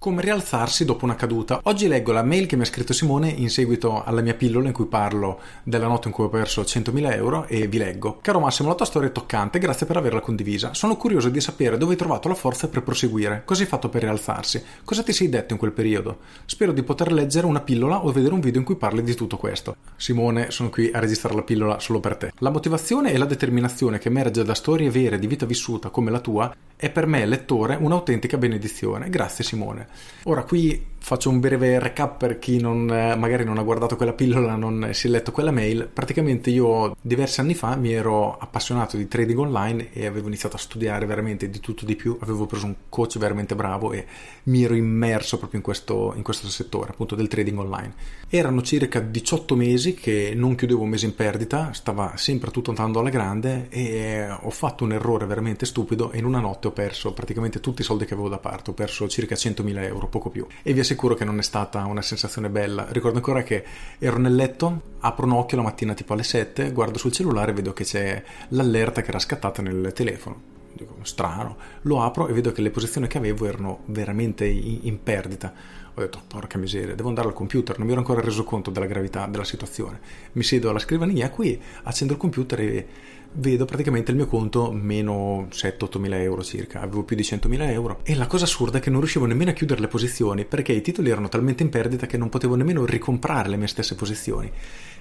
Come rialzarsi dopo una caduta. Oggi leggo la mail che mi ha scritto Simone in seguito alla mia pillola in cui parlo della notte in cui ho perso 100.000 euro e vi leggo. Caro Massimo, la tua storia è toccante, grazie per averla condivisa. Sono curioso di sapere dove hai trovato la forza per proseguire. Cosa hai fatto per rialzarsi? Cosa ti sei detto in quel periodo? Spero di poter leggere una pillola o vedere un video in cui parli di tutto questo. Simone, sono qui a registrare la pillola solo per te. La motivazione e la determinazione che emerge da storie vere di vita vissuta come la tua è per me, lettore, un'autentica benedizione. Grazie Simone. Ora qui faccio un breve recap per chi non, eh, magari non ha guardato quella pillola, non si è letto quella mail. Praticamente io diversi anni fa mi ero appassionato di trading online e avevo iniziato a studiare veramente di tutto di più. Avevo preso un coach veramente bravo e mi ero immerso proprio in questo, in questo settore, appunto del trading online. Erano circa 18 mesi che non chiudevo un mese in perdita, stava sempre tutto andando alla grande e ho fatto un errore veramente stupido e in una notte ho perso praticamente tutti i soldi che avevo da parte, ho perso circa 100.000 euro, poco più. E vi assicuro che non è stata una sensazione bella. Ricordo ancora che ero nel letto, apro un occhio la mattina tipo alle 7, guardo sul cellulare e vedo che c'è l'allerta che era scattata nel telefono. Dico, strano. Lo apro e vedo che le posizioni che avevo erano veramente in, in perdita. Ho detto, porca miseria, devo andare al computer, non mi ero ancora reso conto della gravità della situazione. Mi siedo alla scrivania qui, accendo il computer e vedo praticamente il mio conto meno 7-8 mila euro circa, avevo più di 100 mila euro. E la cosa assurda è che non riuscivo nemmeno a chiudere le posizioni perché i titoli erano talmente in perdita che non potevo nemmeno ricomprare le mie stesse posizioni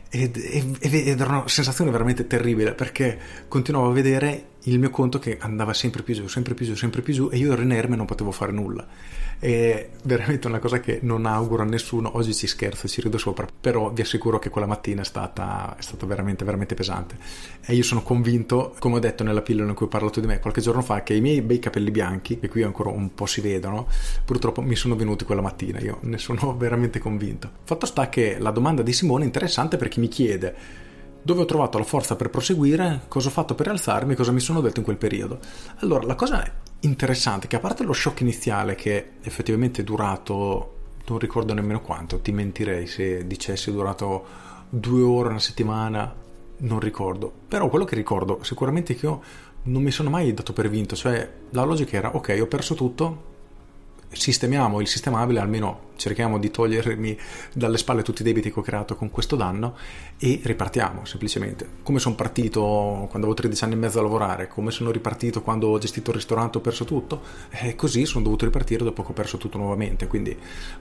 ed, ed, ed era una sensazione veramente terribile perché continuavo a vedere il mio conto che andava sempre più giù, sempre più giù, sempre più giù e io ero inerme e non potevo fare nulla è veramente una cosa che non auguro a nessuno. Oggi ci scherzo, ci rido sopra, però vi assicuro che quella mattina è stata, è stata veramente, veramente pesante. E io sono convinto, come ho detto nella pillola in cui ho parlato di me qualche giorno fa, che i miei bei capelli bianchi, che qui ancora un po' si vedono, purtroppo mi sono venuti quella mattina. Io ne sono veramente convinto. Fatto sta che la domanda di Simone è interessante per chi mi chiede dove ho trovato la forza per proseguire, cosa ho fatto per alzarmi, cosa mi sono detto in quel periodo. Allora, la cosa interessante che a parte lo shock iniziale che effettivamente è durato non ricordo nemmeno quanto ti mentirei se dicessi è durato due ore una settimana non ricordo. Però quello che ricordo sicuramente è che io non mi sono mai dato per vinto cioè la logica era ok ho perso tutto sistemiamo il sistemabile, almeno cerchiamo di togliermi dalle spalle tutti i debiti che ho creato con questo danno e ripartiamo semplicemente. Come sono partito quando avevo 13 anni e mezzo a lavorare, come sono ripartito quando ho gestito il ristorante e ho perso tutto, e così sono dovuto ripartire dopo che ho perso tutto nuovamente. Quindi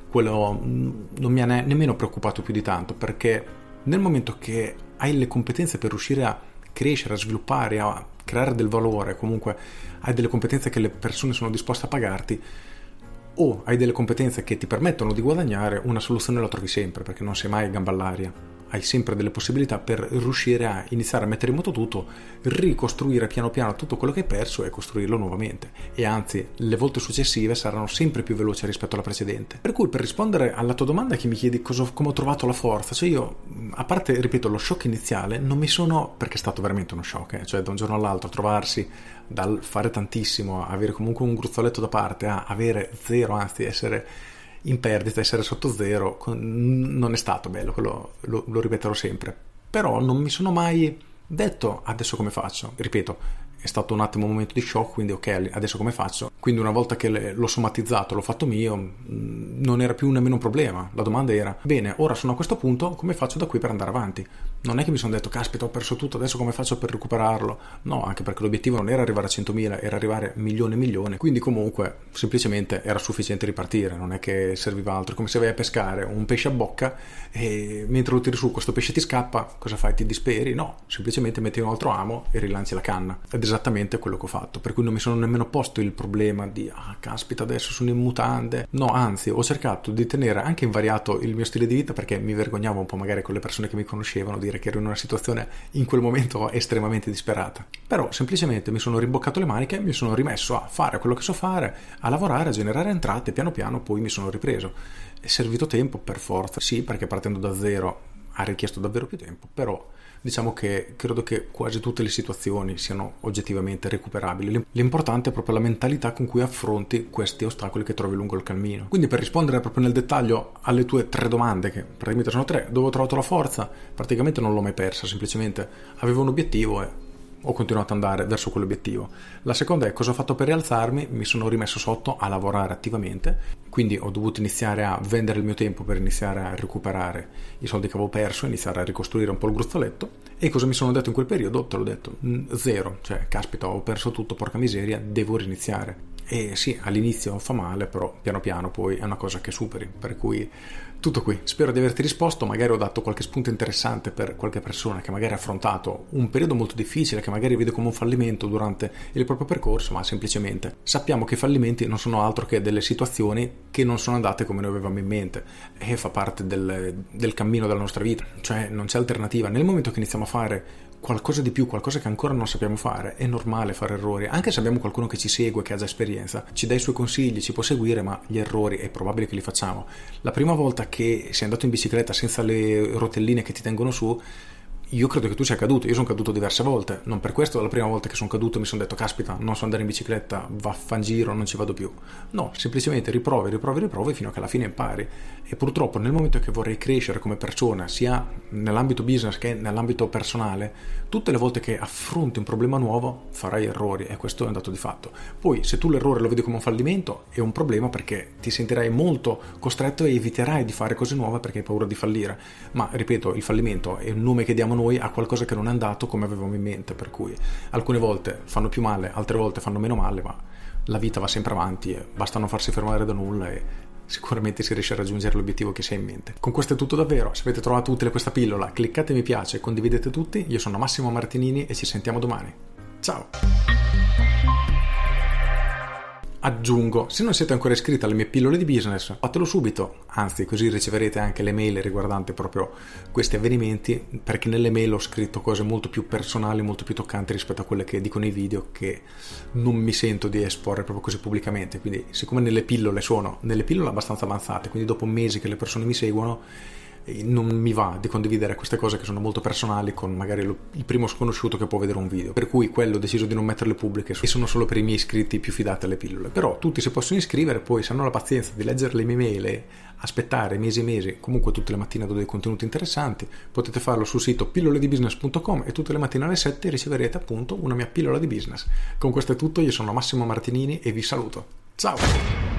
quello non mi ha nemmeno preoccupato più di tanto perché nel momento che hai le competenze per riuscire a crescere, a sviluppare, a creare del valore, comunque hai delle competenze che le persone sono disposte a pagarti, o hai delle competenze che ti permettono di guadagnare, una soluzione la trovi sempre perché non sei mai gamba all'aria hai sempre delle possibilità per riuscire a iniziare a mettere in moto tutto, ricostruire piano piano tutto quello che hai perso e costruirlo nuovamente. E anzi, le volte successive saranno sempre più veloci rispetto alla precedente. Per cui, per rispondere alla tua domanda che mi chiedi cosa, come ho trovato la forza, cioè io, a parte, ripeto, lo shock iniziale, non mi sono, perché è stato veramente uno shock, eh? cioè da un giorno all'altro trovarsi dal fare tantissimo, avere comunque un gruzzoletto da parte, a avere zero, anzi essere in perdita, essere sotto zero, non è stato bello, quello lo, lo ripeterò sempre. Però non mi sono mai detto adesso come faccio. Ripeto, è stato un attimo un momento di shock, quindi ok, adesso come faccio? Quindi una volta che l'ho somatizzato, l'ho fatto mio, mm, non era più nemmeno un problema. La domanda era, bene, ora sono a questo punto, come faccio da qui per andare avanti? Non è che mi sono detto, caspita, ho perso tutto, adesso come faccio per recuperarlo? No, anche perché l'obiettivo non era arrivare a 100.000, era arrivare a milione e milione. Quindi comunque, semplicemente era sufficiente ripartire, non è che serviva altro. È come se vai a pescare un pesce a bocca e mentre lo tiri su questo pesce ti scappa, cosa fai? Ti disperi? No, semplicemente metti un altro amo e rilanci la canna. Ed esattamente quello che ho fatto, per cui non mi sono nemmeno posto il problema di ah caspita adesso sono in mutande. No, anzi, ho cercato di tenere anche invariato il mio stile di vita perché mi vergognavo un po' magari con le persone che mi conoscevano dire che ero in una situazione in quel momento estremamente disperata. Però semplicemente mi sono rimboccato le maniche e mi sono rimesso a fare quello che so fare, a lavorare, a generare entrate, piano piano poi mi sono ripreso. È servito tempo per forza, sì, perché partendo da zero ha richiesto davvero più tempo, però diciamo che credo che quasi tutte le situazioni siano oggettivamente recuperabili. L'importante è proprio la mentalità con cui affronti questi ostacoli che trovi lungo il cammino. Quindi per rispondere proprio nel dettaglio alle tue tre domande, che praticamente sono tre, dove ho trovato la forza? Praticamente non l'ho mai persa, semplicemente avevo un obiettivo e ho continuato ad andare verso quell'obiettivo. La seconda è cosa ho fatto per rialzarmi, mi sono rimesso sotto a lavorare attivamente, quindi ho dovuto iniziare a vendere il mio tempo per iniziare a recuperare i soldi che avevo perso, iniziare a ricostruire un po' il gruzzoletto e cosa mi sono detto in quel periodo? Te l'ho detto, zero, cioè caspita ho perso tutto, porca miseria, devo riniziare. E sì, all'inizio fa male, però piano piano poi è una cosa che superi, per cui tutto qui, spero di averti risposto, magari ho dato qualche spunto interessante per qualche persona che magari ha affrontato un periodo molto difficile, che magari vede come un fallimento durante il proprio percorso, ma semplicemente. Sappiamo che i fallimenti non sono altro che delle situazioni che non sono andate come noi avevamo in mente. E fa parte del, del cammino della nostra vita, cioè non c'è alternativa. Nel momento che iniziamo a fare qualcosa di più, qualcosa che ancora non sappiamo fare, è normale fare errori, anche se abbiamo qualcuno che ci segue, che ha già esperienza, ci dà i suoi consigli, ci può seguire, ma gli errori è probabile che li facciamo. La prima volta che sei andato in bicicletta senza le rotelline che ti tengono su, io credo che tu sia caduto, io sono caduto diverse volte, non per questo la prima volta che sono caduto mi sono detto caspita, non so andare in bicicletta, vaffangiro, non ci vado più. No, semplicemente riprovi, riprovi, riprovi fino a che alla fine impari. E purtroppo nel momento che vorrei crescere come persona, sia nell'ambito business che nell'ambito personale, tutte le volte che affronti un problema nuovo farai errori e questo è un dato di fatto. Poi se tu l'errore lo vedi come un fallimento è un problema perché ti sentirai molto costretto e eviterai di fare cose nuove perché hai paura di fallire. Ma ripeto, il fallimento è un nome che diamo noi a qualcosa che non è andato come avevamo in mente, per cui alcune volte fanno più male, altre volte fanno meno male, ma la vita va sempre avanti e basta non farsi fermare da nulla e sicuramente si riesce a raggiungere l'obiettivo che si ha in mente. Con questo è tutto davvero, se avete trovato utile questa pillola cliccate mi piace condividete tutti, io sono Massimo Martinini e ci sentiamo domani. Ciao! Aggiungo, se non siete ancora iscritti alle mie pillole di business, fatelo subito, anzi così riceverete anche le mail riguardanti proprio questi avvenimenti, perché nelle mail ho scritto cose molto più personali, molto più toccanti rispetto a quelle che dico nei video che non mi sento di esporre proprio così pubblicamente, quindi siccome nelle pillole sono nelle pillole abbastanza avanzate, quindi dopo mesi che le persone mi seguono, non mi va di condividere queste cose che sono molto personali con magari lo, il primo sconosciuto che può vedere un video. Per cui quello ho deciso di non metterle pubbliche e sono solo per i miei iscritti più fidati alle pillole. Però tutti si possono iscrivere, poi se hanno la pazienza di leggere le mie mail aspettare mesi e mesi, comunque tutte le mattine do dei contenuti interessanti, potete farlo sul sito pilloledibusiness.com e tutte le mattine alle 7 riceverete appunto una mia pillola di business. Con questo è tutto, io sono Massimo Martinini e vi saluto. Ciao!